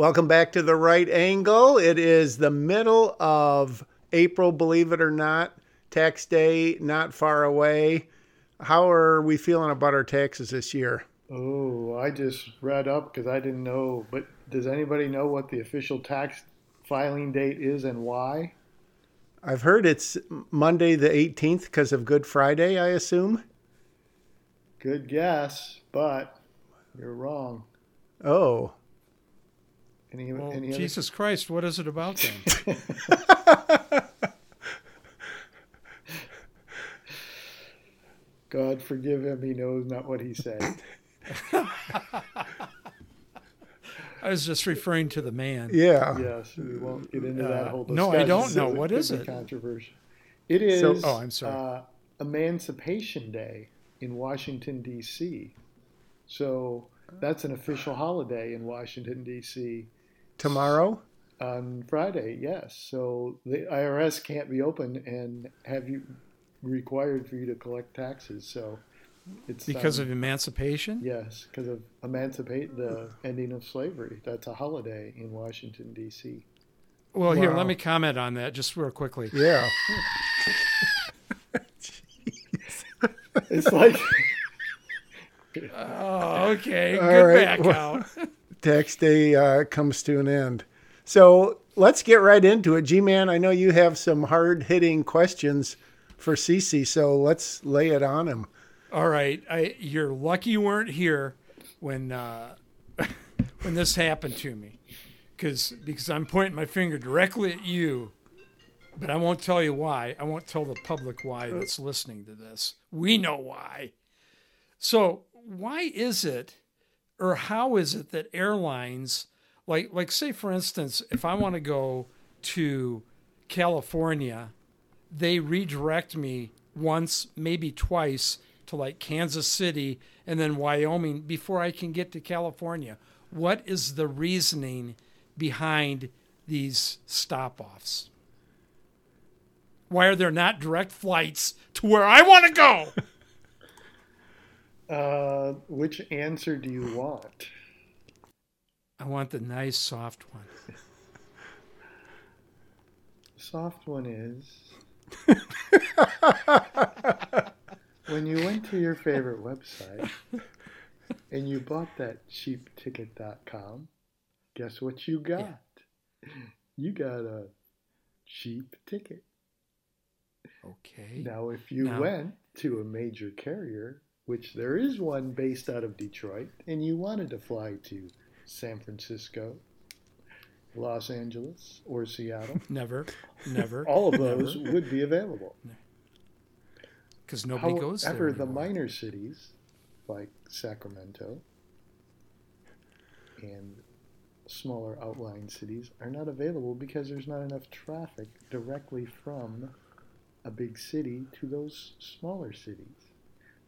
Welcome back to the right angle. It is the middle of April, believe it or not. Tax day not far away. How are we feeling about our taxes this year? Oh, I just read up because I didn't know. But does anybody know what the official tax filing date is and why? I've heard it's Monday the 18th because of Good Friday, I assume. Good guess, but you're wrong. Oh. Any, well, any Jesus other? Christ, what is it about then? God forgive him, he knows not what he said. I was just referring to the man. Yeah. Yes, we won't get into uh, that whole discussion. No, I don't know. What is it? Controversial. It is. So, oh, I'm sorry. Uh, Emancipation Day in Washington D.C. So that's an official holiday in Washington D.C. Tomorrow. On Friday, yes. So the IRS can't be open and have you required for you to collect taxes. So it's because um, of emancipation. Yes, because of emancipate the ending of slavery. That's a holiday in Washington D.C. Well, wow. here, let me comment on that just real quickly. Yeah. it's like. oh, okay. All Get right. back well, out. tax day uh, comes to an end. So let's get right into it. G Man, I know you have some hard hitting questions for CC, so let's lay it on him. All right, I, you're lucky you weren't here when uh, when this happened to me, because because I'm pointing my finger directly at you, but I won't tell you why. I won't tell the public why that's listening to this. We know why. So why is it, or how is it that airlines, like like say for instance, if I want to go to California, they redirect me once, maybe twice to like Kansas City and then Wyoming before I can get to California. What is the reasoning behind these stop offs? Why are there not direct flights to where I want to go? Uh, which answer do you want? I want the nice soft one. soft one is when you went to your favorite website and you bought that cheapticket.com, guess what you got? Yeah. You got a cheap ticket. Okay. Now, if you now, went to a major carrier, which there is one based out of Detroit, and you wanted to fly to San Francisco, Los Angeles, or Seattle, never, never, all of those never. would be available because nobody However, goes there. However, the minor cities like Sacramento and smaller outlying cities are not available because there's not enough traffic directly from a big city to those smaller cities.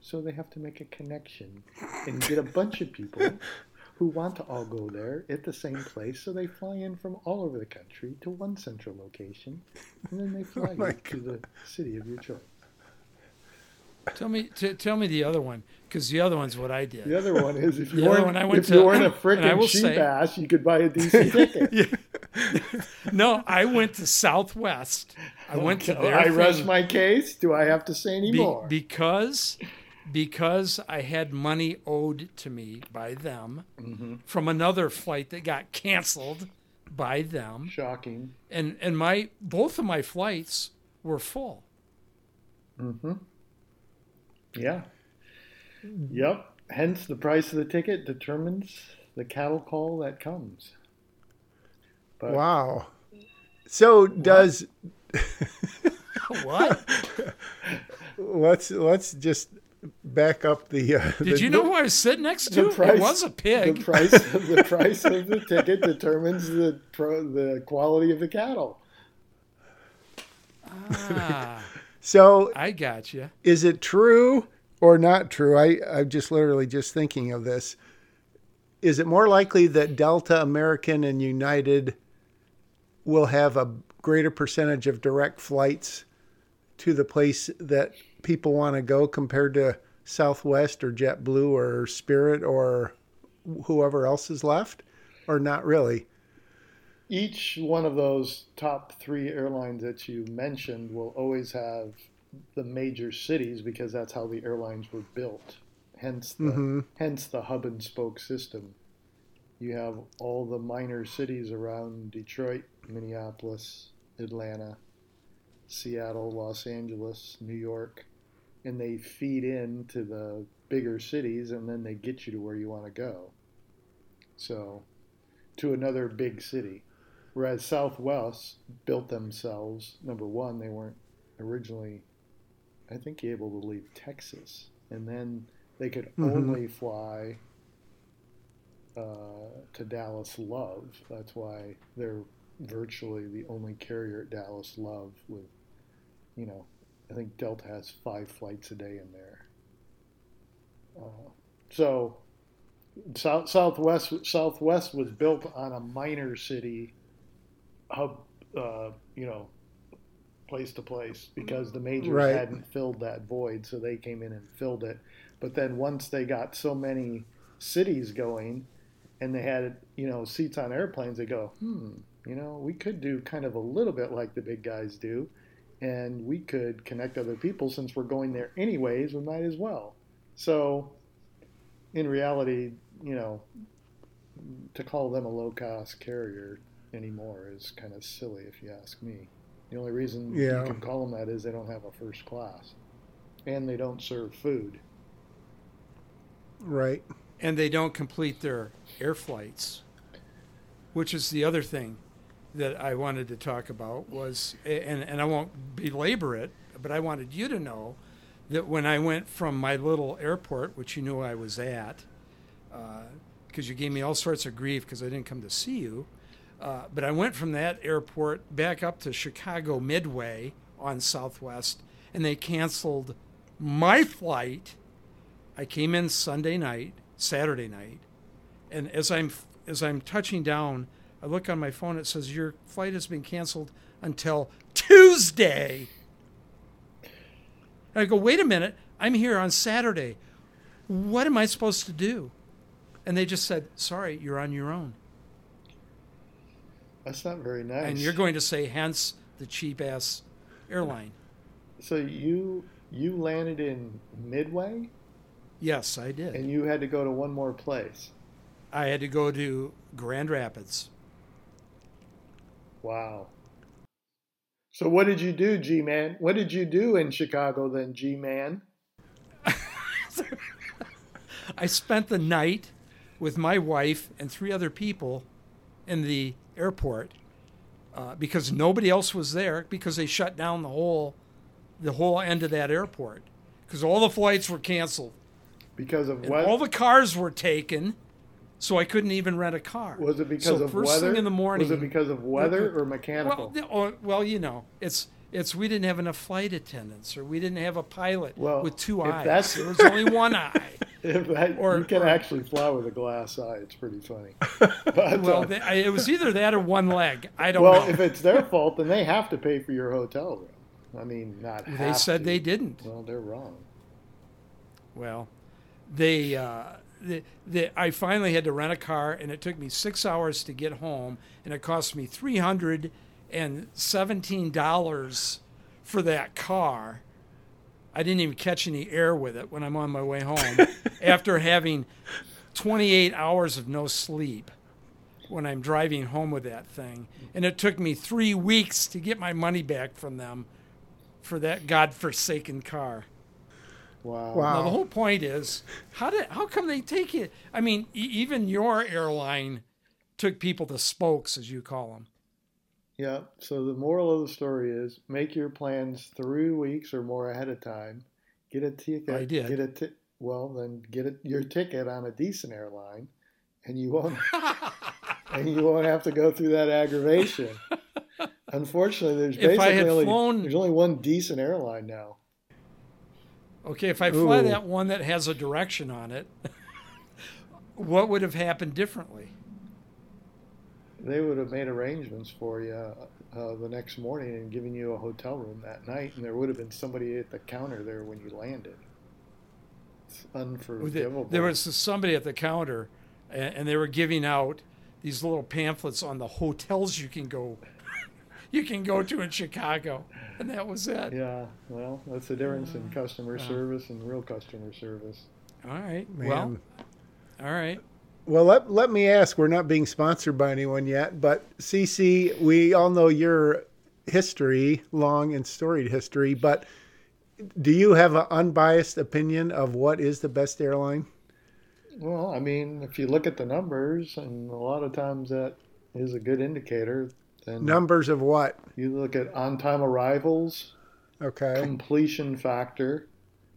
So they have to make a connection and get a bunch of people who want to all go there at the same place. So they fly in from all over the country to one central location, and then they oh fly oh to the city of your choice. Tell me, t- tell me the other one, because the other one's what I did. The other one is if you weren't, if to, you weren't a freaking cheap say, ass, you could buy a decent ticket. no, I went to Southwest. I went to their. I thing. rest my case. Do I have to say any Be. Because, because I had money owed to me by them mm-hmm. from another flight that got canceled by them. Shocking. And and my both of my flights were full. Mm-hmm. Yeah. Yep. Hence, the price of the ticket determines the cattle call that comes. But, wow. So what? does what? let's let's just back up the. Uh, Did the, you know who I was sitting next to? Price, it was a pig. The price of the price of the ticket determines the pro, the quality of the cattle. Ah. So I got you. Is it true or not true? I, I'm just literally just thinking of this. Is it more likely that Delta, American, and United will have a greater percentage of direct flights to the place that people want to go compared to Southwest or JetBlue or Spirit or whoever else is left, or not really? each one of those top three airlines that you mentioned will always have the major cities because that's how the airlines were built. Hence the Mm-hmm. hence the hub and spoke system. You have all the minor cities around Detroit, Minneapolis, Atlanta, Seattle, Los Angeles, New York, and they feed into the bigger cities and then they get you to where you want to go. So, to another big city. Whereas Southwest built themselves, number one, they weren't originally, I think, able to leave Texas. And then they could Mhm. only fly uh, to Dallas Love. That's why they're virtually the only carrier at Dallas Love with, you know, I think Delta has five flights a day in there. Uh, so South, Southwest Southwest was built on a minor city hub, uh, you know, place to place because the majors Right. hadn't filled that void, so they came in and filled it. But then once they got so many cities going, and they had you know seats on airplanes, they go, hmm, you know, we could do kind of a little bit like the big guys do, and we could connect other people since we're going there anyways. We might as well. So, in reality, you know, to call them a low cost carrier anymore is kind of silly if you ask me. The only reason Yeah. you can call them that is they don't have a first class, and they don't serve food. Right. and they don't complete their air flights, which is the other thing that I wanted to talk about was, and, and I won't belabor it, but I wanted you to know that when I went from my little airport, which you knew I was at, because you gave me all sorts of grief because I didn't come to see you, uh, but I went from that airport back up to Chicago Midway on Southwest, and they canceled my flight. I came in Sunday night, Saturday night, and as I'm as I'm touching down, I look on my phone. It says your flight has been canceled until Tuesday. And I go, wait a minute. I'm here on Saturday. What am I supposed to do? And they just said, sorry, you're on your own. That's not very nice. And you're going to say, hence the cheap ass airline. So you you landed in Midway, Yes, I did. and you had to go to one more place. I had to go to Grand Rapids. Wow. So what did you do, G Man? What did you do in Chicago then, G Man? I spent the night with my wife and three other people in the airport uh, because nobody else was there because they shut down the whole the whole end of that airport because all the flights were canceled Because of and what? all the cars were taken, so I couldn't even rent a car. was it because so of first weather? thing in the morning? Was it because of weather or mechanical? the- oh, well, you know, it's it's we didn't have enough flight attendants or we didn't have a pilot Well, with two eyes. that's- There was only one eye. if that, or- you can or- actually fly with a glass eye. It's pretty funny. But, Well, uh, they, I, it was either that or one leg. I don't well, know. if it's their fault, then they have to pay for your hotel room. I mean, not. they said to. they didn't. Well, they're wrong. Well, they, uh, they, they, I finally had to rent a car, and it took me six hours to get home, and it cost me three hundred and seventeen dollars for that car. I didn't even catch any air with it when I'm on my way home after having 28 hours of no sleep when I'm driving home with that thing. And it took me three weeks to get my money back from them for that godforsaken car. Wow. Wow. Now the whole point is, how did how come they take it? I mean, e- even your airline took people to spokes, as you call them. Yeah. So the moral of the story is make your plans three weeks or more ahead of time. Get a ticket. I did. Get a ti- well, then get a, your ticket on a decent airline, and you won't and you won't have to go through that aggravation. Unfortunately, there's If I basically had only flown- there's only one decent airline now. Okay, if I fly Ooh. that one that has a direction on it, what would have happened differently? They would have made arrangements for you uh, the next morning and given you a hotel room that night, and there would have been somebody at the counter there when you landed. It's There- unforgivable. There was somebody at the counter, and they were giving out these little pamphlets on the hotels you can go you can go to in Chicago, and that was it. Yeah, well, that's the difference in customer service and real customer service. All right. Man. Well, all right. Well, let, let me ask. We're not being sponsored by anyone yet, but CC, we all know your history, long and storied history, but do you have an unbiased opinion of what is the best airline? Well, I mean, if you look at the numbers, and a lot of times that is a good indicator, then Numbers of what? you look at on time arrivals, Okay. completion factor,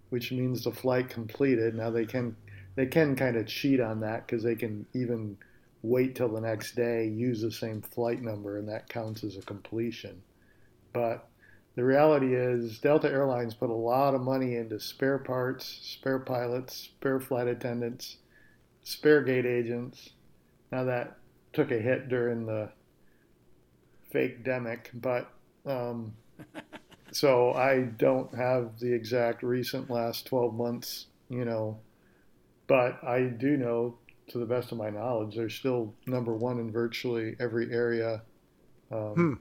which means the flight completed. Now they can they can kind of cheat on that because they can even wait till the next day, use the same flight number, and that counts as a completion. But the reality is, Delta Airlines put a lot of money into spare parts, spare pilots, spare flight attendants, spare gate agents. Now that took a hit during the fake demic, but um, so I don't have the exact recent last 12 months, you know, but I do know, to the best of my knowledge, they're still number one in virtually every area. Um,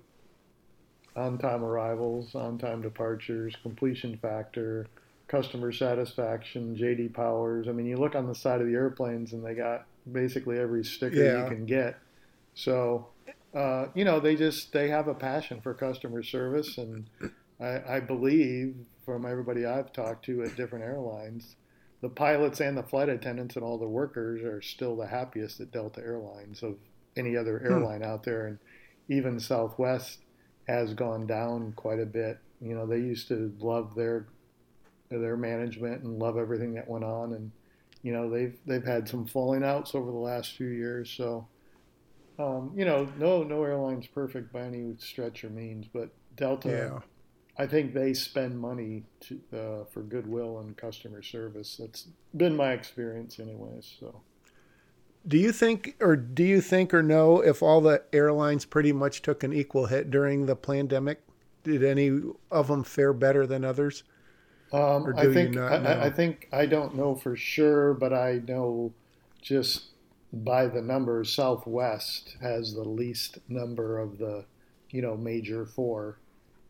On time arrivals, on time departures, completion factor, customer satisfaction, JD Powers. I mean, you look on the side of the airplanes and they got basically every sticker Yeah. you can get. So, uh, you know, they just they have a passion for customer service, and I, I believe from everybody I've talked to at different airlines, the pilots and the flight attendants and all the workers are still the happiest at Delta Airlines of any other airline out there, and even Southwest has gone down quite a bit. You know, they used to love their their management and love everything that went on, and you know they've they've had some falling outs over the last few years. So, um, you know, no no airline's perfect by any stretch or means, but Delta, Yeah. I think they spend money to, uh, for goodwill and customer service. That's been my experience, anyways. So. Do you think, or do you think, or know if all the airlines pretty much took an equal hit during the pandemic? Did any of them fare better than others? Um, I think? I- I think I don't know for sure, but I know just by the numbers, Southwest has the least number of the, you know, major four.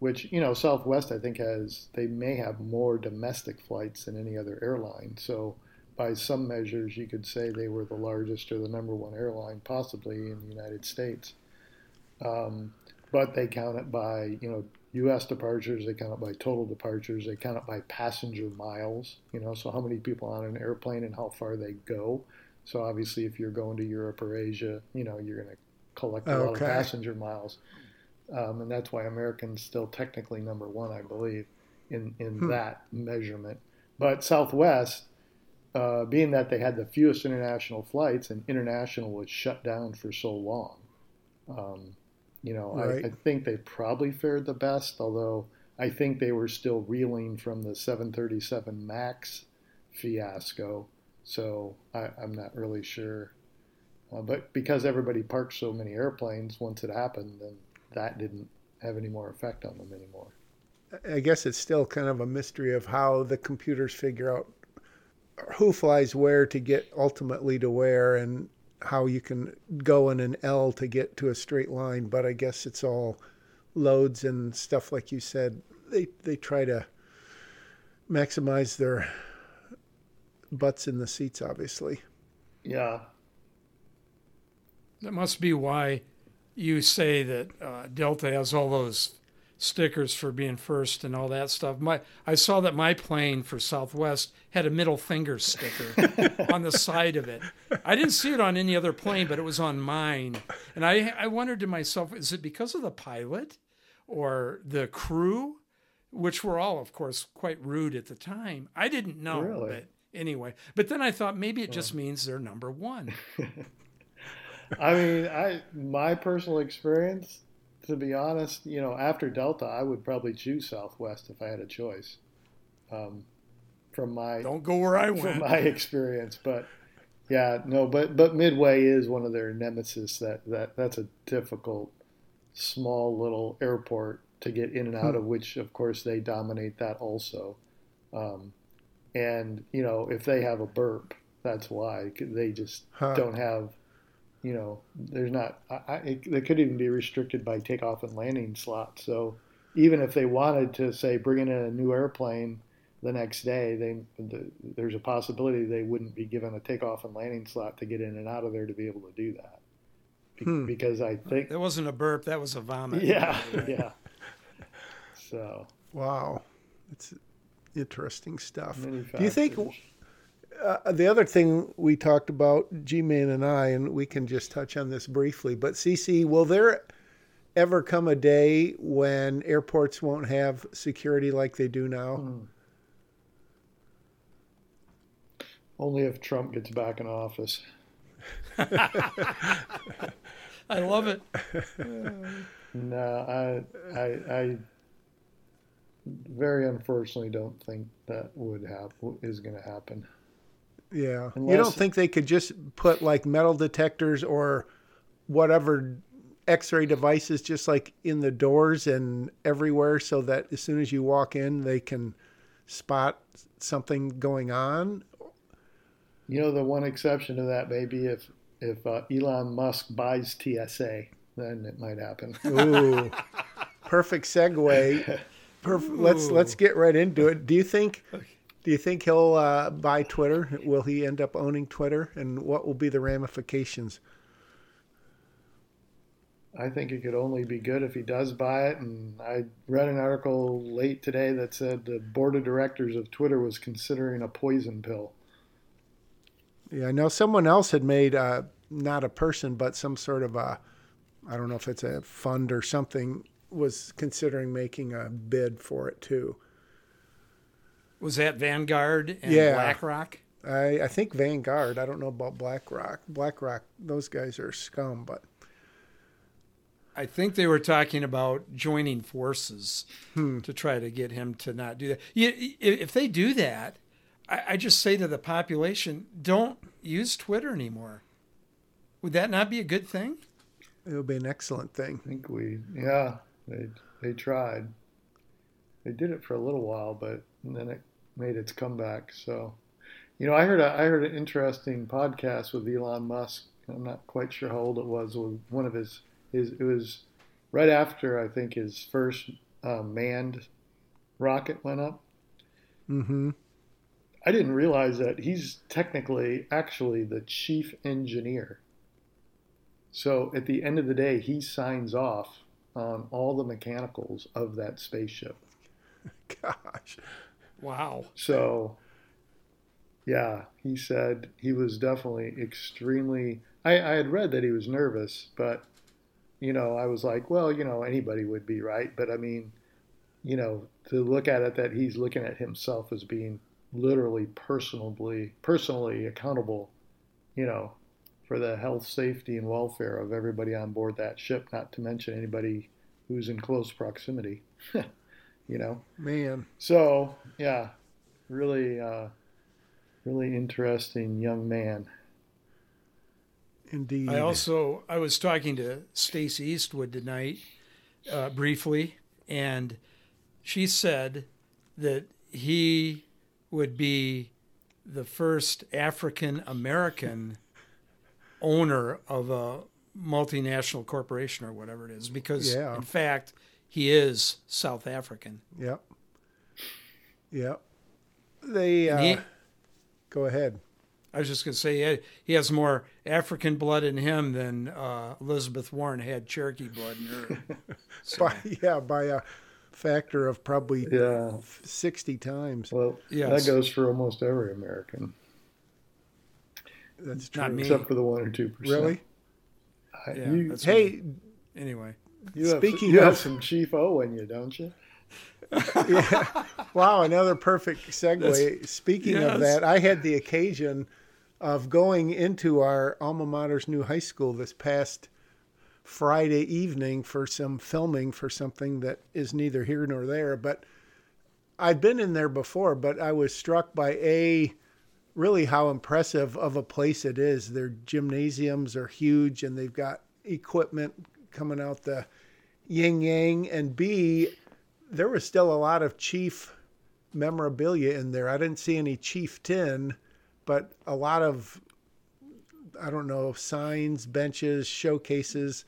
Which you know, Southwest I think has they may have more domestic flights than any other airline. So by some measures, you could say they were the largest or the number one airline possibly in the United States. Um, but they count it by you know U.S. departures, they count it by total departures, they count it by passenger miles. You know, so how many people on an airplane and how far they go. So obviously, if you're going to Europe or Asia, you know you're going to collect a lot of passenger miles, um, and that's why American's still technically number one, I believe, in in Hmm. that measurement. But Southwest, uh, being that they had the fewest international flights, and international was shut down for so long. Um, you know, Right. I, I think they probably fared the best, although I think they were still reeling from the 737 MAX fiasco. So I, I'm not really sure. Uh, but because everybody parked so many airplanes once it happened, then that didn't have any more effect on them anymore. I guess it's still kind of a mystery of how the computers figure out who flies where to get ultimately to where and how you can go in an L to get to a straight line. But I guess it's all loads and stuff like you said. They they try to maximize their butts in the seats, obviously. Yeah, That must be why you say that uh, Delta has all those stickers for being first and all that stuff. My I saw that my plane for Southwest had a middle finger sticker on the side of it. I didn't see it on any other plane, but it was on mine. And I I wondered to myself, is it because of the pilot or the crew, which were all, of course, quite rude at the time? I didn't know, Really? but anyway. But then I thought maybe it just means they're number one. I mean, I my personal experience, to be honest, you know, after Delta, I would probably choose Southwest if I had a choice. Um, from my Don't go where I went. from my experience, but yeah, no, but but Midway is one of their nemesis. That that that's a difficult, small little airport to get in and out of, which of course they dominate that also. Um, and you know, if they have a burp, that's why they just Huh. don't have you know, there's not. I, I, it, they could even be restricted by takeoff and landing slots. So even if they wanted to say bring in a new airplane the next day, they the, there's a possibility they wouldn't be given a takeoff and landing slot to get in and out of there to be able to do that. Be- Hmm. Because I think, That wasn't a burp. That was a vomit. yeah, yeah. So Wow, it's interesting stuff. Do you think uh, the other thing we talked about, G-Man and I, and we can just touch on this briefly, but CC, will there ever come a day when airports won't have security like they do now? Hmm. only if Trump gets back in office? I love it. No, I, I, I very unfortunately don't think that would happen. Is going to happen. Yeah. you don't think they could just put like metal detectors or whatever x-ray devices just like in the doors and everywhere so that as soon as you walk in they can spot something going on? You know, the one exception to that may be if if uh, Elon Musk buys TSA, then it might happen. Ooh. perfect segue. Perf- let's let's get right into it. Do you think do you think he'll uh, buy Twitter? Will he end up owning Twitter and what will be the ramifications? I think it could only be good if he does buy it. And I read an article late today that said the board of directors of Twitter was considering a poison pill. Yeah, I know someone else had made uh, not a person, but some sort of a, I don't know if it's a fund or something, was considering making a bid for it too. Was that Vanguard and Yeah. BlackRock? I, I think Vanguard. I don't know about BlackRock. BlackRock, those guys are scum, but I think they were talking about joining forces Hmm. to try to get him to not do that. If they do that, I, I just say to the population, don't use Twitter anymore. Would that not be a good thing? it would be an excellent thing. I think we, yeah, they they tried. They did it for a little while, but then it made its comeback. So, you know, I heard a, I heard an interesting podcast with Elon Musk. I'm not quite sure how old it was. With one of his his it was right after I think his first uh, manned rocket went up. Mm-hmm. I didn't realize that he's technically actually the chief engineer. So at the end of the day, he signs off on all the mechanicals of that spaceship. Gosh. Wow. So, yeah, he said he was definitely extremely. I, I had read that he was nervous, but, you know, I was like, well, you know, anybody would be, right? But I mean, you know, to look at it that he's looking at himself as being literally personally, personally accountable, you know, for the health, safety, and welfare of everybody on board that ship, not to mention anybody who's in close proximity, you know? Man. So yeah, really, uh, really interesting young man. Indeed. I also I was talking to Stacy Eastwood tonight uh, briefly, and she said that he would be the first African American owner of a multinational corporation or whatever it is, because Yeah. in fact he is South African. Yep. Yep. They uh, he- go ahead. I was just going to say he, had, he has more African blood in him than uh, Elizabeth Warren had Cherokee blood in her. So, By, yeah, by a factor of probably Yeah. sixty times. Well, Yes. that goes for almost every American, That's true. Not me. except for the one or two percent. Really? I, Yeah, you, that's Hey, anyway, you have, speaking you have of- some Chief O in you, don't you? yeah. Wow, another perfect segue. That's- Speaking yes. of that, I had the occasion of going into our alma mater's new high school this past Friday evening for some filming for something that is neither here nor there. But I've been in there before, but I was struck by a really how impressive of a place it is. Their gymnasiums are huge and they've got equipment coming out the yin yang. And B, there was still a lot of chief memorabilia in there. I didn't see any chieftain, but a lot of I don't know, signs, benches, showcases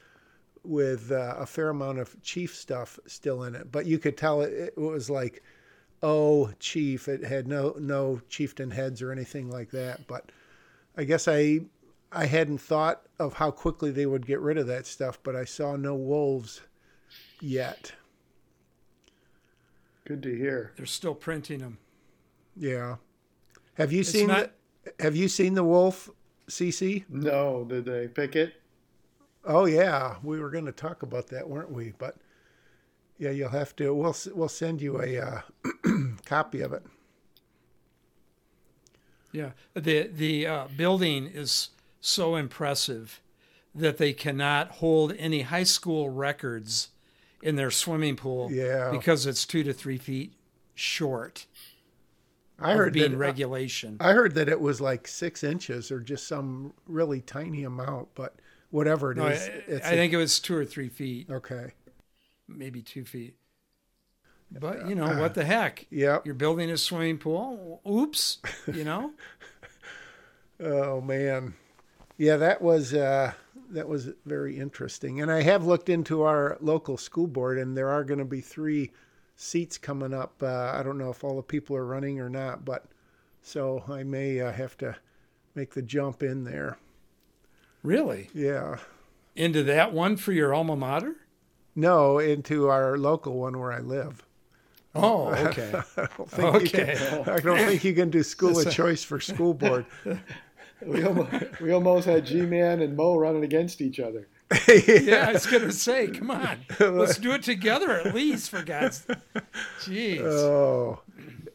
with uh, a fair amount of chief stuff still in it. But you could tell it, it was like, oh, chief. It had no no chieftain heads or anything like that. But I guess I I hadn't thought of how quickly they would get rid of that stuff. But I saw no wolves yet. Good to hear. They're still printing them. Yeah. Have you It's seen not- the, Have you seen the wolf, CC? No, did they pick it? Oh yeah, we were going to talk about that, weren't we? But yeah, you'll have to. We'll we'll send you a uh, copy of it. Yeah, the the uh, building is so impressive that they cannot hold any high school records in their swimming pool. Yeah. because it's two to three feet short. I heard being that, regulation. I heard that it was like six inches or just some really tiny amount, but whatever it no, I, is, it's I think it was two or three feet, okay. maybe two feet. But you know what the heck? Yep. You're building a swimming pool. Oops, you know. Oh man, yeah, that was uh, that was very interesting. And I have looked into our local school board, and there are going to be three seats coming up. Uh, I don't know if all the people are running or not, but so I may uh, have to make the jump in there. really? Yeah, Into that one for your alma mater? no, into our local one where I live. Oh, okay. I don't think you Okay. can, I don't think you can do school of choice for school board. We almost, we almost had G-Man and Moe running against each other. yeah, I was gonna say, come on, let's do it together at least, for God's. Jeez. Oh,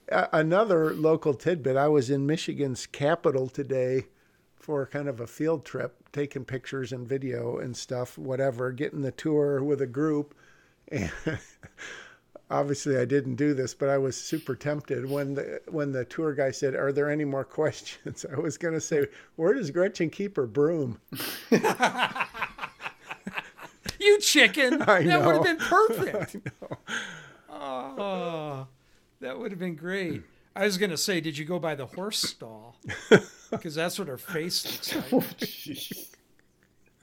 another local tidbit. I was in Michigan's capital today for kind of a field trip, taking pictures and video and stuff, whatever, getting the tour with a group. And obviously, I didn't do this, but I was super tempted when the when the tour guy said, "Are there any more questions?" I was going to say, "Where does Gretchen keep her broom?" you chicken. I that would have been perfect. Oh, that would have been great. I was gonna say, did you go by the horse stall? Because that's what her face looks like. Oh.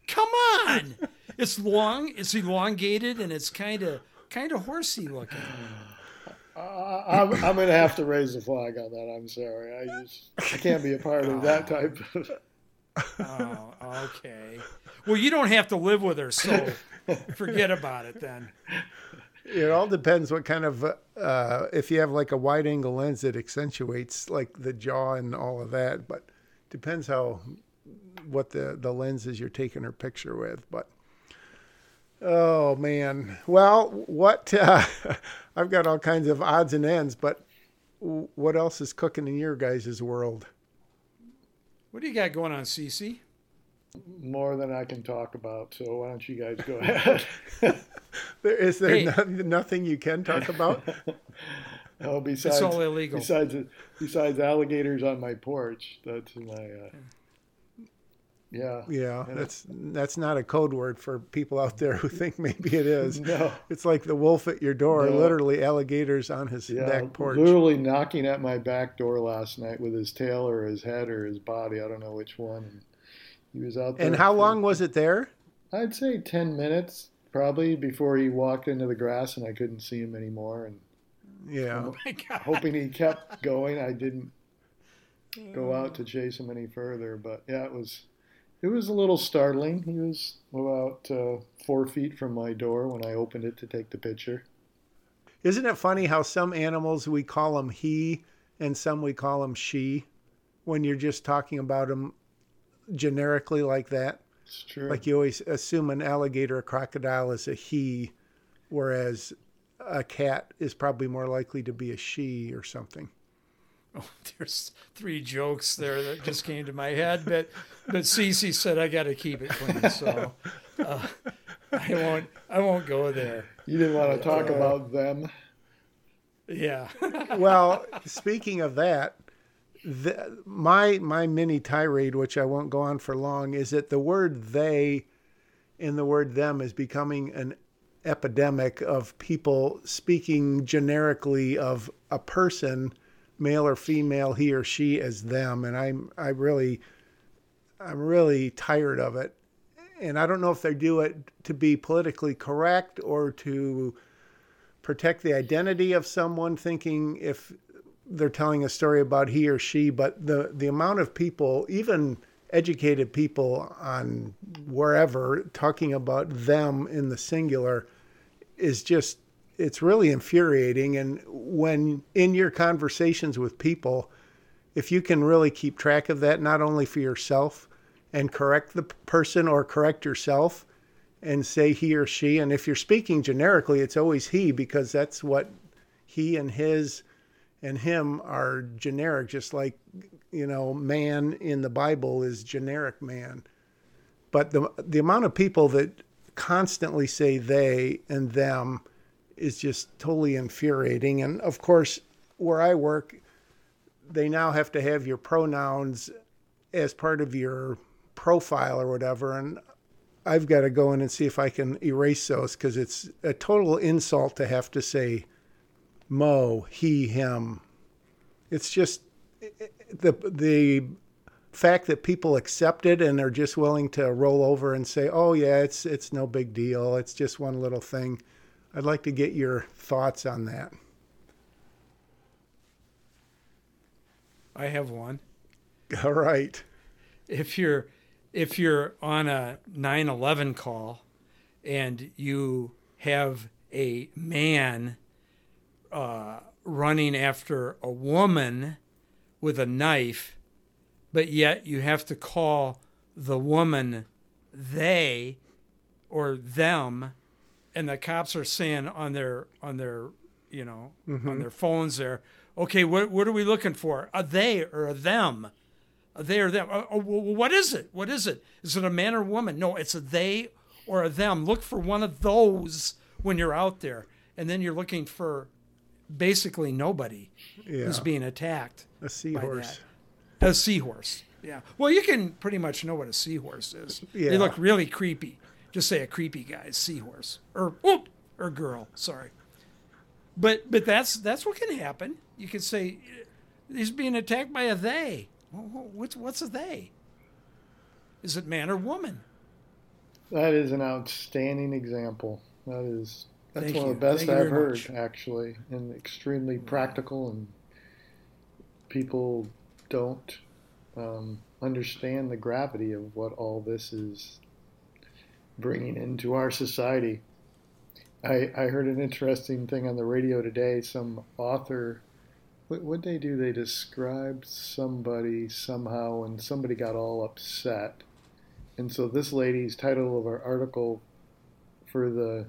Come on, it's long, it's elongated, and it's kind of kind of horsey looking. Uh, I'm, I'm going to have to raise the flag on that. I'm sorry. I just I can't be a part of that type of. Oh, okay. Well, you don't have to live with her, so forget about it then. It all depends what kind of uh, if you have like a wide angle lens that accentuates like the jaw and all of that, but depends how what the the lenses you're taking her picture with. But oh man, well, what uh, I've got all kinds of odds and ends, but what else is cooking in your guys' world? What do you got going on, CC? More than I can talk about, so why don't you guys go ahead? There, is there Hey. no, nothing you can talk about? oh, besides It's all illegal. besides besides alligators on my porch, that's my. Uh, yeah. Yeah, that's that's not a code word for people out there who think maybe it is. No. It's like the wolf at your door, No. literally alligators on his Yeah, back porch. literally knocking at my back door last night with his tail or his head or his body. I don't know which one. And he was out there. And how for- long was it there? I'd say ten minutes probably before he walked into the grass and I couldn't see him anymore. And Yeah. Oh my God. hoping he kept going, I didn't go out to chase him any further. But yeah, it was it was a little startling. He was about uh, four feet from my door when I opened it to take the picture. Isn't it funny how some animals we call them he and some we call them she when you're just talking about them generically like that? It's true. Like you always assume an alligator, a crocodile is a he, whereas a cat is probably more likely to be a she or something. Oh, there's three jokes there that just came to my head, but but CC said I got to keep it clean, so uh, I won't I won't go there. you didn't want to talk about them. Yeah. well, speaking of that, the, my my mini tirade, which I won't go on for long, is that the word they in the word them is becoming an epidemic of people speaking generically of a person, male or female, he or she as them, and I'm I really I'm really tired of it. And I don't know if they do it to be politically correct or to protect the identity of someone, thinking if they're telling a story about he or she, but the, the amount of people, even educated people on wherever, talking about them in the singular is just, it's really infuriating. And when in your conversations with people, if you can really keep track of that, not only for yourself and correct the person or correct yourself and say he or she, and if you're speaking generically, it's always he because that's what he and his and him are generic, just like, you know, man in the Bible is generic man. But the, the amount of people that constantly say they and them is just totally infuriating. And of course, where I work, they now have to have your pronouns as part of your profile or whatever. And I've got to go in and see if I can erase those because it's a total insult to have to say Moe, he, him. It's just the the fact that people accept it and are just willing to roll over and say, "Oh yeah, it's it's no big deal. It's just one little thing." I'd like to get your thoughts on that. I have one. All right. If you're if you're on a 9/11 call and you have a man uh, running after a woman with a knife, but yet you have to call the woman they or them, and the cops are saying on their on their you know mm-hmm. on their phones there, okay, what what are we looking for? A they or a them? A they or them? Uh, uh, what is it? What is it? Is it a man or woman? No, it's a they or a them. Look for one of those when you're out there, and then you're looking for basically nobody yeah. who's being attacked. A seahorse. A seahorse. Yeah. Well, you can pretty much know what a seahorse is. Yeah. They look really creepy. Just say a creepy guy, seahorse, or whoop, or girl. Sorry. But but that's that's what can happen. You can say he's being attacked by a they. What's what's a they? Is it man or woman? That is an outstanding example. That is that's Thank one you. of the best Thank I've heard, much. actually, and extremely practical. And people don't um, understand the gravity of what all this is bringing into our society. I, I heard an interesting thing on the radio today. Some author, what would they do? They described somebody somehow, and somebody got all upset. And so this lady's title of her article for the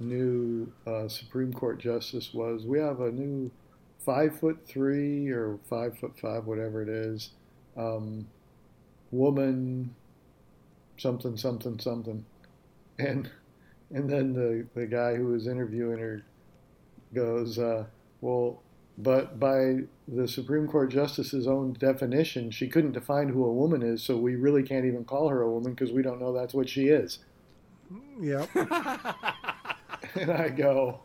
new uh, Supreme Court justice was we have a new five foot three or five foot five, whatever it is, um, woman, something, something, something. And and then the, the guy who was interviewing her goes, uh, well, but by the Supreme Court justice's own definition, she couldn't define who a woman is, so we really can't even call her a woman because we don't know that's what she is. Yep. and I go,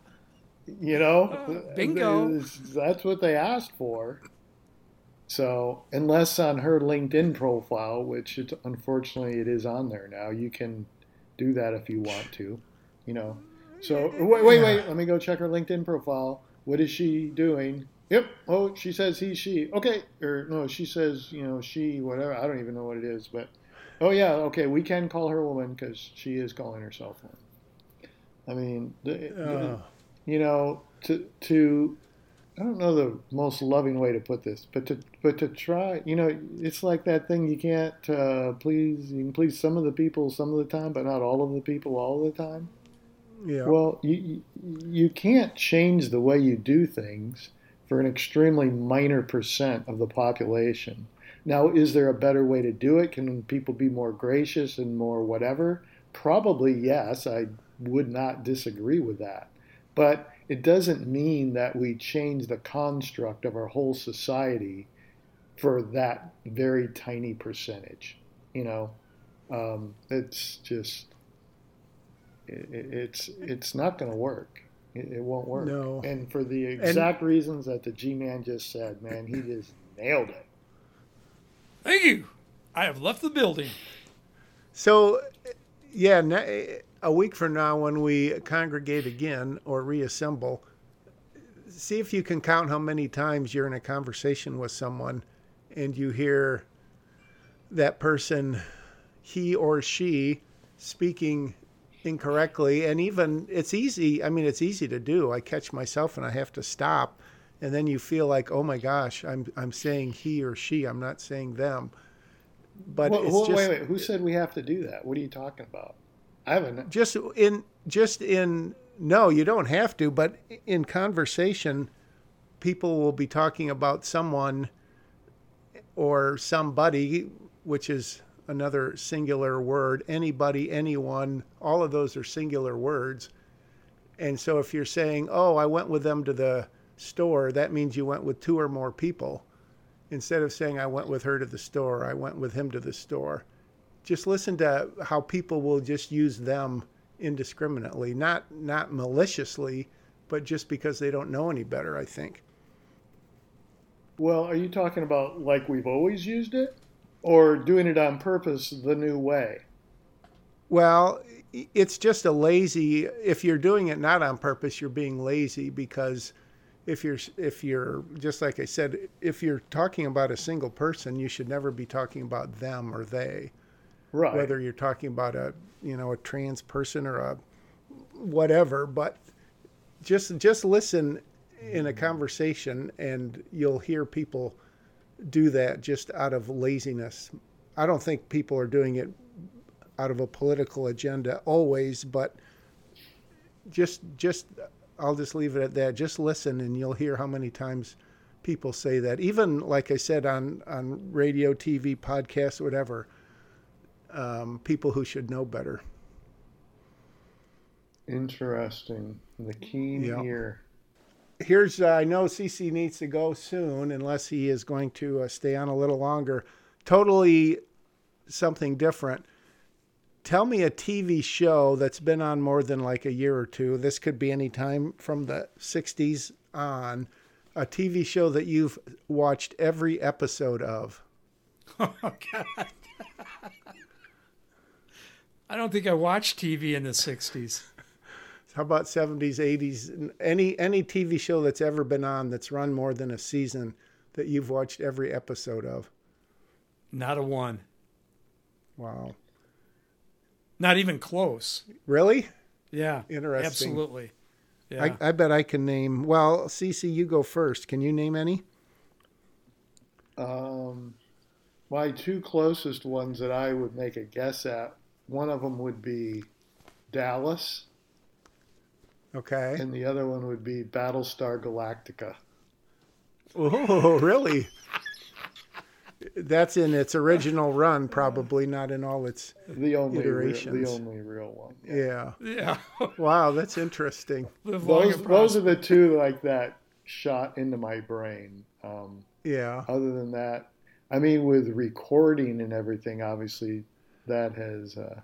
you know, uh, bingo. That's what they asked for. So, unless on her LinkedIn profile, which it, unfortunately it is on there now, you can do that if you want to, you know. So, wait, wait, wait. Let me go check her LinkedIn profile. What is she doing? Yep. Oh, she says he, she. Okay. Or no, she says, you know, she, whatever. I don't even know what it is, but oh, yeah. Okay. We can call her a woman because she is calling herself one. I mean, the, uh. you know, to to I don't know the most loving way to put this, but to but to try, you know, it's like that thing you can't uh, please. You can please some of the people some of the time, but not all of the people all the time. Yeah. Well, you you can't change the way you do things for an extremely minor percent of the population. Now, is there a better way to do it? Can people be more gracious and more whatever? Probably yes. I would not disagree with that. But it doesn't mean that we change the construct of our whole society for that very tiny percentage. You know, um, it's just it, it's it's not going to work. It, it, won't work. No. And for the exact and, reasons that the G man just said, man, he just nailed it. Thank you. I have left the building. So, yeah, a week from now, when we congregate again or reassemble, see if you can count how many times you're in a conversation with someone and you hear that person, he or she, speaking incorrectly. And even it's easy, I mean, it's easy to do. I catch myself and I have to stop. And then you feel like, oh my gosh, I'm, I'm saying he or she, I'm not saying them. But Well, it's well, just, wait, wait. Who said we have to do that? What are you talking about? I haven't. just in just in no you don't have to but in conversation people will be talking about someone or somebody which is another singular word anybody anyone all of those are singular words and so if you're saying oh i went with them to the store that means you went with two or more people instead of saying i went with her to the store i went with him to the store just listen to how people will just use them indiscriminately, not not maliciously, but just because they don't know any better. I think. Well, are you talking about like we've always used it, or doing it on purpose the new way? Well, it's just a lazy. If you're doing it not on purpose, you're being lazy because if you're if you're just like I said, if you're talking about a single person, you should never be talking about them or they. Right. whether you're talking about a you know a trans person or a whatever but just just listen in a conversation and you'll hear people do that just out of laziness i don't think people are doing it out of a political agenda always but just just i'll just leave it at that just listen and you'll hear how many times people say that even like i said on on radio tv podcasts whatever um, people who should know better. Interesting. The keen Yeah. ear. Here's uh, I know CC needs to go soon unless he is going to uh, stay on a little longer. Totally something different. Tell me a TV show that's been on more than like a year or two. This could be any time from the 60s on. A TV show that you've watched every episode of. Oh God. I don't think I watched TV in the '60s. How about 70s, 80s? Any any TV show that's ever been on that's run more than a season that you've watched every episode of? Not a one. Wow. Not even close. Really? Yeah. Interesting. Absolutely. Yeah. I, I bet I can name. Well, CC, you go first. Can you name any? Um, my two closest ones that I would make a guess at. One of them would be Dallas, Okay. and the other one would be Battlestar Galactica. Oh, really? That's in its original run, probably not in all its. The only real, the only real one. Yeah. yeah. Wow, that's interesting. Those those are the two like that shot into my brain. Um, Yeah. other than that, I mean, with recording and everything, obviously, that has uh,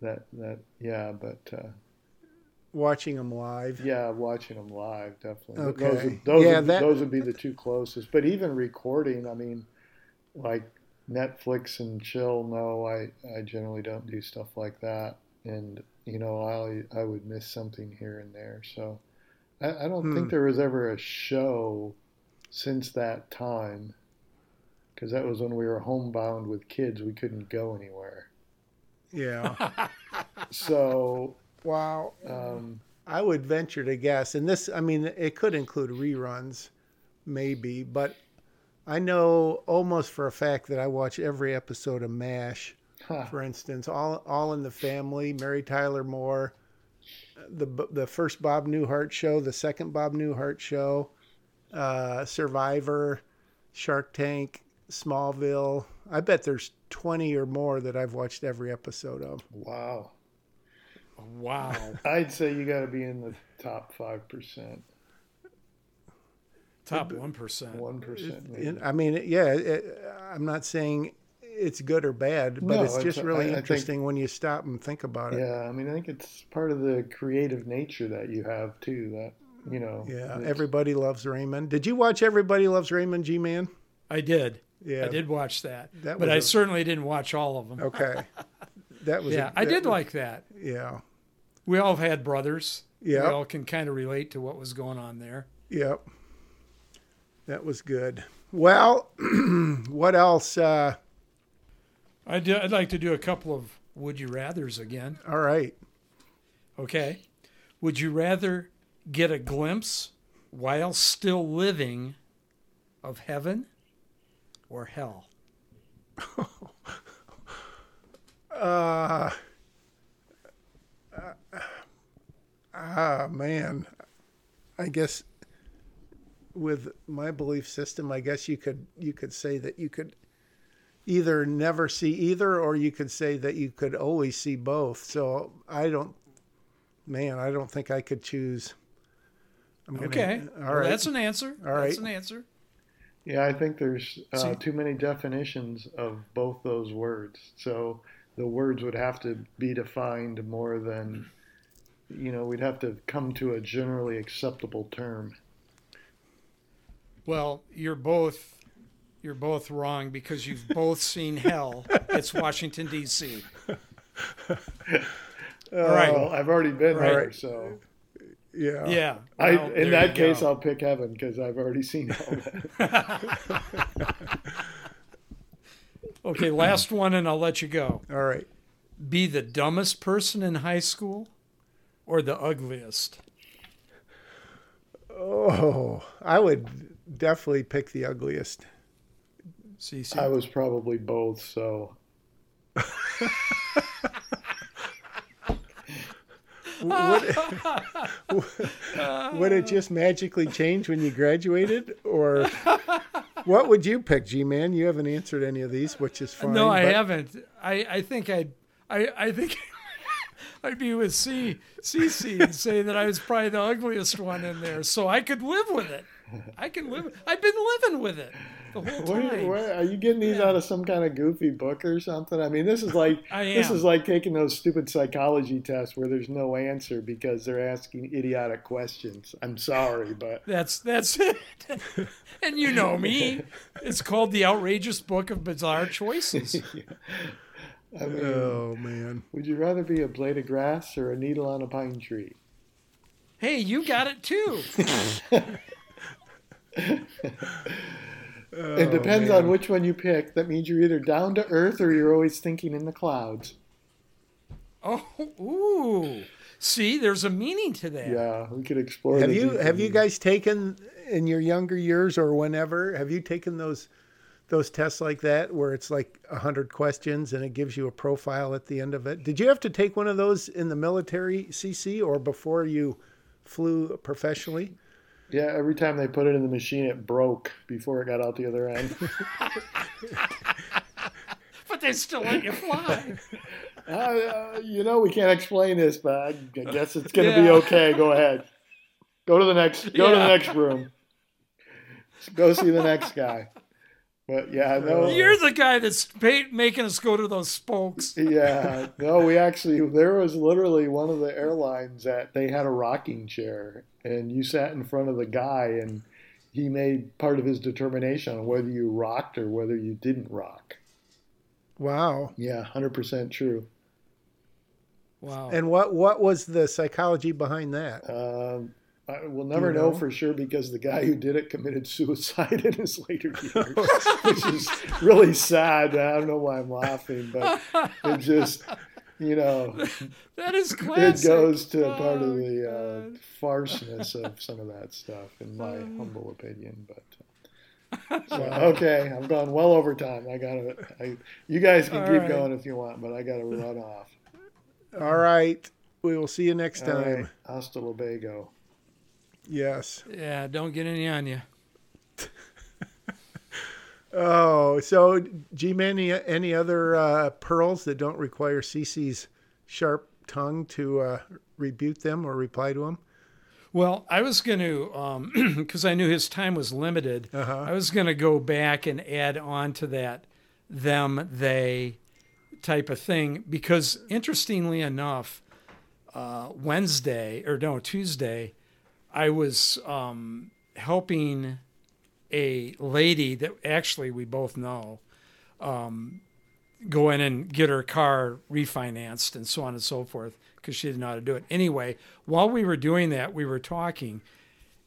that that yeah, but uh, Watching them live. yeah, watching them live definitely. Those Okay. would, those, Yeah, would, that- those would be the two closest. But even recording, I mean, like Netflix and chill. No, I I generally don't do stuff like that, and you know, I I would miss something here and there. So I, I don't Hmm. think there was ever a show since that time because that was when we were homebound with kids. We couldn't go anywhere. Yeah. So wow. um, I would venture to guess, and this, I mean, it could include reruns, maybe, but I know almost for a fact that I watch every episode of MASH, huh, for instance, all all in the family, Mary Tyler Moore, the the first Bob Newhart show, the second Bob Newhart show, uh, Survivor, Shark Tank, Smallville. I bet there's 20 or more that I've watched every episode of. wow. Wow. I'd say you got to be in the top five percent, Top one percent. one percent maybe. I mean, yeah, it, I'm not saying it's good or bad, but No, it's it's- just really I- I think- interesting when you stop and think about it. Yeah, I mean, I think it's part of the creative nature that you have too. That you know. Yeah, Everybody Loves Raymond. Did you watch Everybody Loves Raymond, G Man? I did. Yeah. I did watch that, That but was I a- certainly didn't watch all of them. Okay. That was. a- yeah, I did was- like that. Yeah. We all had brothers. Yeah. We all can kind of relate to what was going on there. Yep. That was good. Well, what else? Uh, I'd, I'd like to do a couple of would you rather's again. all right. Okay. Would you rather get a glimpse while still living of heaven or hell? Uh, ah, man. I guess with my belief system, I guess you could you could say that you could either never see either, or you could say that you could always see both. So I don't, man, I don't think I could choose. I'm gonna- Okay. all Well, right. that's an answer. All That's right. an answer. Yeah, I think there's uh, too many definitions of both those words. So the words would have to be defined more than, you know, we'd have to come to a generally acceptable term. Well, you're both you're both wrong because you've both seen hell. It's Washington D.C. All right. Well, I've already been Right. there, so yeah. Yeah. I, in that case, go. I'll pick heaven because I've already seen all that. Okay, last one, and I'll let you go. All right. Be the dumbest person in high school, or the ugliest. Oh, I would definitely pick the ugliest. CC. I was probably both, so Would, would it just magically change when you graduated, or what would you pick, G-man? You haven't answered any of these, which is fine. no, I but- haven't. I, I think I'd I, I think I'd be with C CC and say that I was probably the ugliest one in there, so I could live with it. I can live. I've been living with it the whole What are, you, are you getting these out of some kind of goofy book or something? I mean, this is like this is like taking those stupid psychology tests where there's no answer because they're asking idiotic questions. I'm sorry, but That's that's it. and you know me. It's called the outrageous book of bizarre choices. I mean, Oh man. would you rather be a blade of grass or a needle on a pine tree? Hey, you got it too. It oh, depends on which one you pick. That means you're either down to earth or you're always thinking in the clouds. Oh, ooh. See, there's a meaning to that. Yeah, we could explore. Have the you deeper have you guys taken in your younger years or whenever? Have you taken those those tests like that where it's like a hundred questions and it gives you a profile at the end of it? Did you have to take one of those in the military CC or before you flew professionally? Yeah, every time they put it in the machine, it broke before it got out the other end. But they still let you fly. Uh, uh, you know, we can't explain this, but I guess it's going to be okay. Go ahead. Go to the next. Go to the next room. Go see the next guy. But yeah, no. You're the guy that's making us go to those spokes. Yeah, no, we actually there was literally one of the airlines that they had a rocking chair, and you sat in front of the guy, and he made part of his determination on whether you rocked or whether you didn't rock. Wow. Yeah, hundred percent true. Wow. And what what was the psychology behind that? Um, I will never you know? know? for sure because the guy who did it committed suicide in his later years, which is really sad. I don't know why I'm laughing, but it just, you know, that is it goes to part of Oh, the uh, farceness of some of that stuff, in my humble opinion. But uh, so, okay, I'm gone well over time. I got to. I, you guys can All keep right. going if you want, but I got to run off. All right. We will see you next All time. right, hasta luego. Yes. Yeah, don't get any on you. Oh, so G man, any, any other uh, pearls that don't require CC's sharp tongue to uh, rebuke them or reply to them? Well, I was going to, because I knew his time was limited, Uh-huh. I was going to go back and add on to that them, they type of thing. Because interestingly enough, uh, Wednesday, or no, Tuesday, I was um, helping a lady that actually we both know um, go in and get her car refinanced and so on and so forth because she didn't know how to do it. Anyway, while we were doing that, we were talking,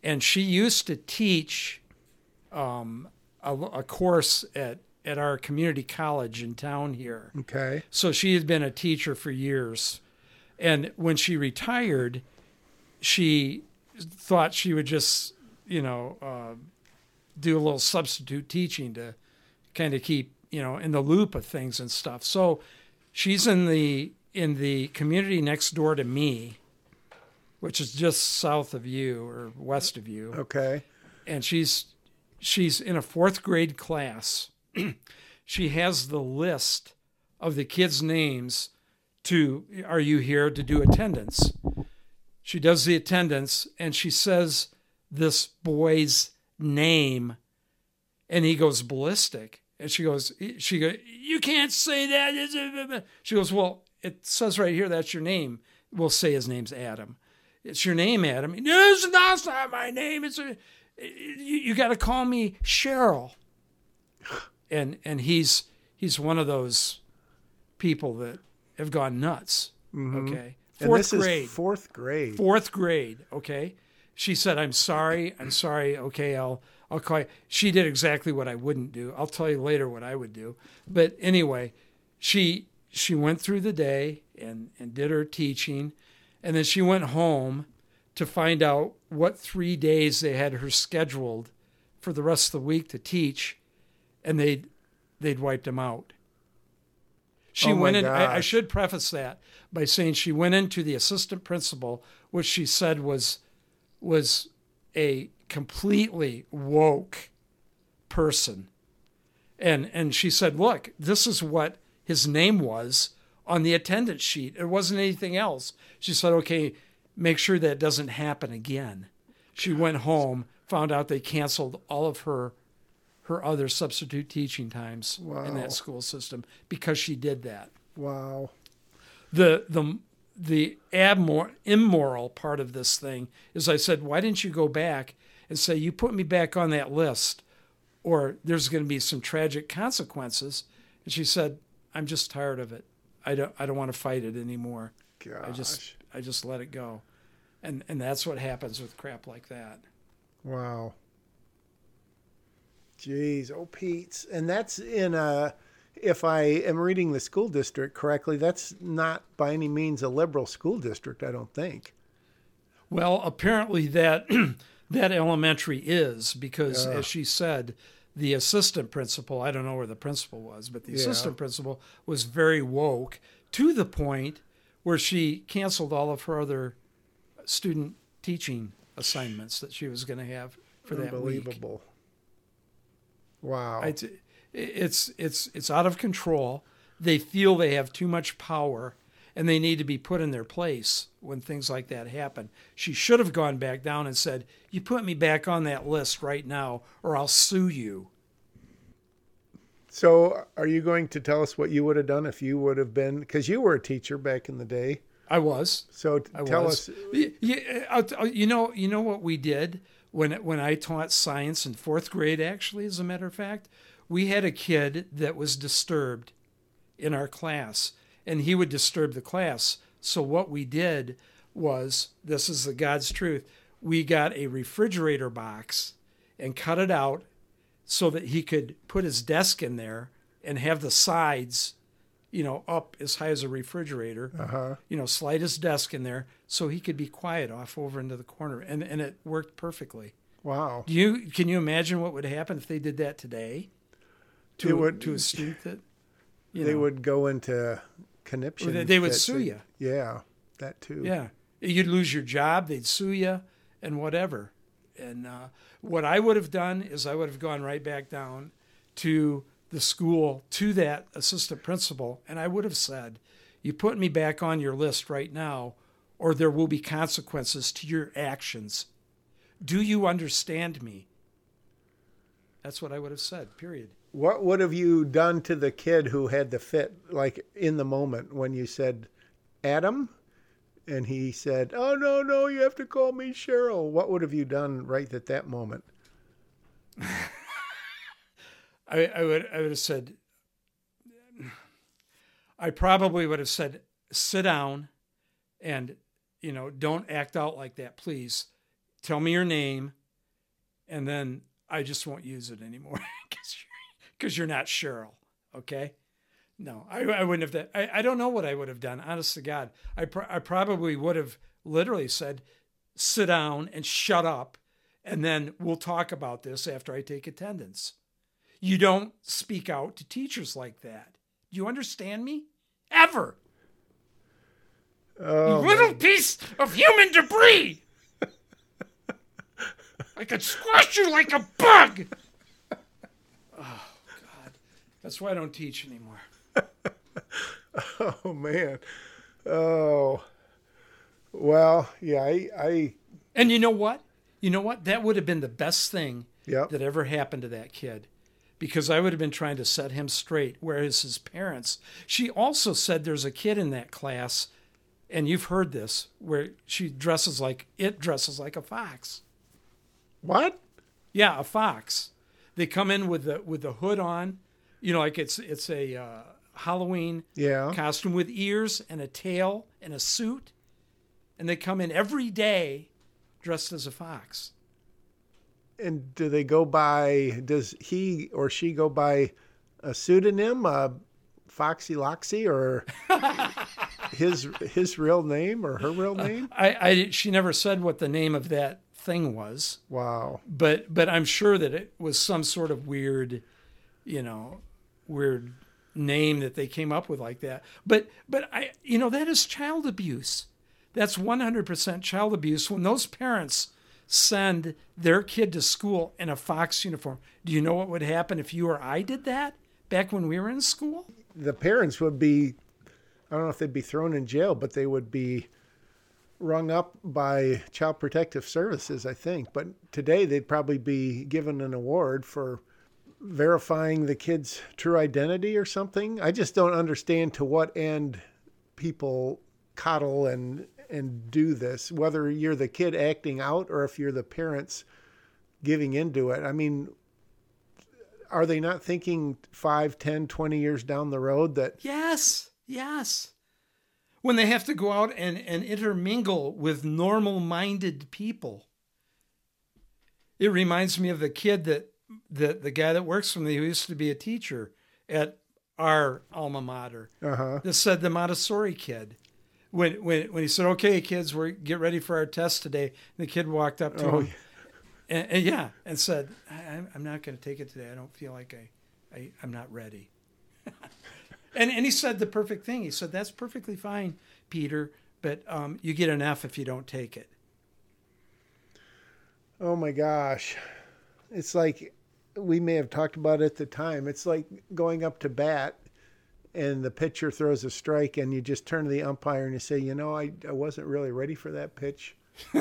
and she used to teach um, a, a course at at our community college in town here. Okay. So she had been a teacher for years. And when she retired, she thought she would just, you know, uh, do a little substitute teaching to kind of keep, you know, in the loop of things and stuff. So she's in the in the community next door to me, which is just south of you or west of you. Okay. And she's she's in a fourth grade class. she has the list of the kids' names to are you here to do attendance? She does the attendance and she says this boy's name and he goes ballistic. And she goes, she goes, you can't say that. She goes, well, it says right here that's your name. We'll say his name's Adam. It's your name, Adam. No, that's not my name. It's a, you, you got to call me Cheryl. And and he's he's one of those people that have gone nuts. Mhm. Okay, fourth this grade. is fourth grade. Fourth grade. Okay. She said, "I'm sorry. I'm sorry. Okay, I'll I'll call you." She did exactly what I wouldn't do. I'll tell you later what I would do. But anyway, she she went through the day and and did her teaching, and then she went home to find out what three days they had her scheduled for the rest of the week to teach, and they'd they'd wiped them out. She Oh went in. I, I should preface that by saying she went into the assistant principal, which she said was was a completely woke person, and and she said, "Look, this is what his name was on the attendance sheet. It wasn't anything else." She said, "Okay, make sure that doesn't happen again." She went home, found out they canceled all of her her other substitute teaching times in that school system because she did that Wow. the the the abmor- immoral part of this thing is I said, why didn't you go back and say you put me back on that list, or there's going to be some tragic consequences? And she said, I'm just tired of it. I don't I don't want to fight it anymore. Gosh. I just I just let it go, and and that's what happens with crap like that. Wow. Jeez, oh Pete, and that's in a. If I am reading the school district correctly, that's not by any means a liberal school district. I don't think. Well, apparently that that elementary is because, Yeah. as she said, the assistant principal. I don't know where the principal was, but the Yeah. assistant principal was very woke to the point where she canceled all of her other student teaching assignments that she was going to have for that week. Wow. It's it's it's it's out of control. They feel they have too much power and they need to be put in their place when things like that happen. She should have gone back down and said, "You put me back on that list right now or I'll sue you." so, are you going to tell us what you would have done if you would have been? Because you were a teacher back in the day. I was. So t- I tell was. us. Y- y- uh, I'll t- uh, you know, you know what we did when when I taught science in fourth grade. Actually, as a matter of fact, we had a kid that was disturbed in our class, and he would disturb the class. So what we did was, this is the God's truth. We got a refrigerator box and cut it out so that he could put his desk in there and have the sides, you know, up as high as a refrigerator Uh huh. you know, slide his desk in there so he could be quiet off over into the corner, and and it worked perfectly. Wow. Do you can you imagine what would happen if they did that today? To would- to a student that They know, would go into conniption. they, they would sue they- you. Yeah, that too. Yeah, you'd lose your job. They'd sue you, and whatever. And uh, what I would have done is I would have gone right back down to the school to that assistant principal, and I would have said, "You put me back on your list right now, or there will be consequences to your actions. Do you understand me?" That's what I would have said. Period. What would have you done to the kid who had the fit, like in the moment when you said, Adam? And he said, Oh, no, no, you have to call me Cheryl. What would have you done right at that moment? I, I would I would have said I probably would have said sit down and you know don't act out like that please. Tell me your name and then I just won't use it anymore. Because you're, you're not Cheryl okay? No I, I wouldn't have done I, I don't know what I would have done honest to God. I, I probably would have literally said sit down and shut up and then we'll talk about this after I take attendance you don't speak out to teachers like that. Do you understand me? Ever. Oh, you little piece of human debris. I could squash you like a bug. Oh, God. That's why I don't teach anymore. oh man. Oh. Well, yeah, I, I And you know what? You know what? That would have been the best thing Yep. that ever happened to that kid. Because I would have been trying to set him straight, whereas his parents. She also said there's a kid in that class, and you've heard this, where she dresses like it dresses like a fox. what? Yeah, a fox. They come in with the with the hood on, you know, like it's it's a uh, Halloween Yeah. costume with ears and a tail and a suit, and they come in every day dressed as a fox. And do they go by does he or she go by a pseudonym, uh Foxy Loxy or his his real name or her real name? I, I she never said what the name of that thing was, Wow. but but I'm sure that it was some sort of weird, you know, weird name that they came up with like that. But but I you know that is child abuse. That's 100% child abuse when those parents send their kid to school in a fox uniform. Do you know what would happen if you or I did that back when we were in school? The parents would be I don't know if they'd be thrown in jail, but they would be rung up by Child Protective Services, I think. But today they'd probably be given an award for verifying the kid's true identity or something. I just don't understand to what end people coddle and and do this, whether you're the kid acting out or if you're the parents giving into it. I mean, are they not thinking 5, 10, 20 years down the road that Yes, yes. When they have to go out and, and intermingle with normal minded people. It reminds me of the kid that, that the guy that works for me who used to be a teacher at our alma mater uh-huh that said the Montessori kid. When, when, when he said, okay, kids, we're get ready for our test today. The kid walked up to Oh, him and, and yeah, and said, I, I'm- I'm not going to take it today. I don't feel like I, I I'm not ready. and and he said the perfect thing. He said, that's perfectly fine, Peter, but um, you get an F if you don't take it. Oh my gosh. It's like we may have talked about it at the time. It's like going up to bat and the pitcher throws a strike and you just turn to the umpire and you say, you know, I, I wasn't really ready for that pitch.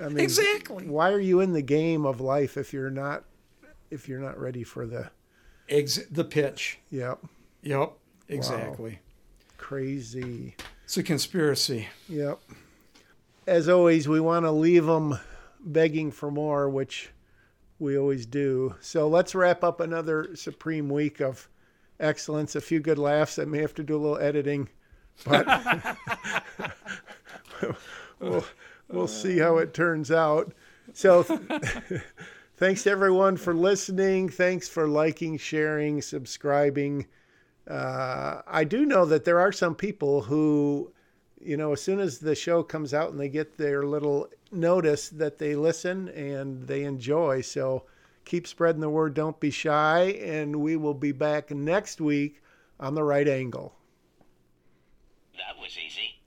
I mean, Exactly. why are you in the game of life if you're not if you're not ready for the Ex- the pitch. yep Yep, exactly. crazy It's a conspiracy. Yep. As always, we want to leave them begging for more, which we always do. So let's wrap up another supreme week of excellence. A few good laughs. I may have to do a little editing, but we'll, we'll see how it turns out. So thanks to everyone for listening. Thanks for liking, sharing, subscribing. Uh, I do know that there are some people who you know, as soon as the show comes out and they get their little notice that they listen and they enjoy. So keep spreading the word. Don't be shy. And we will be back next week on the right angle. That was easy.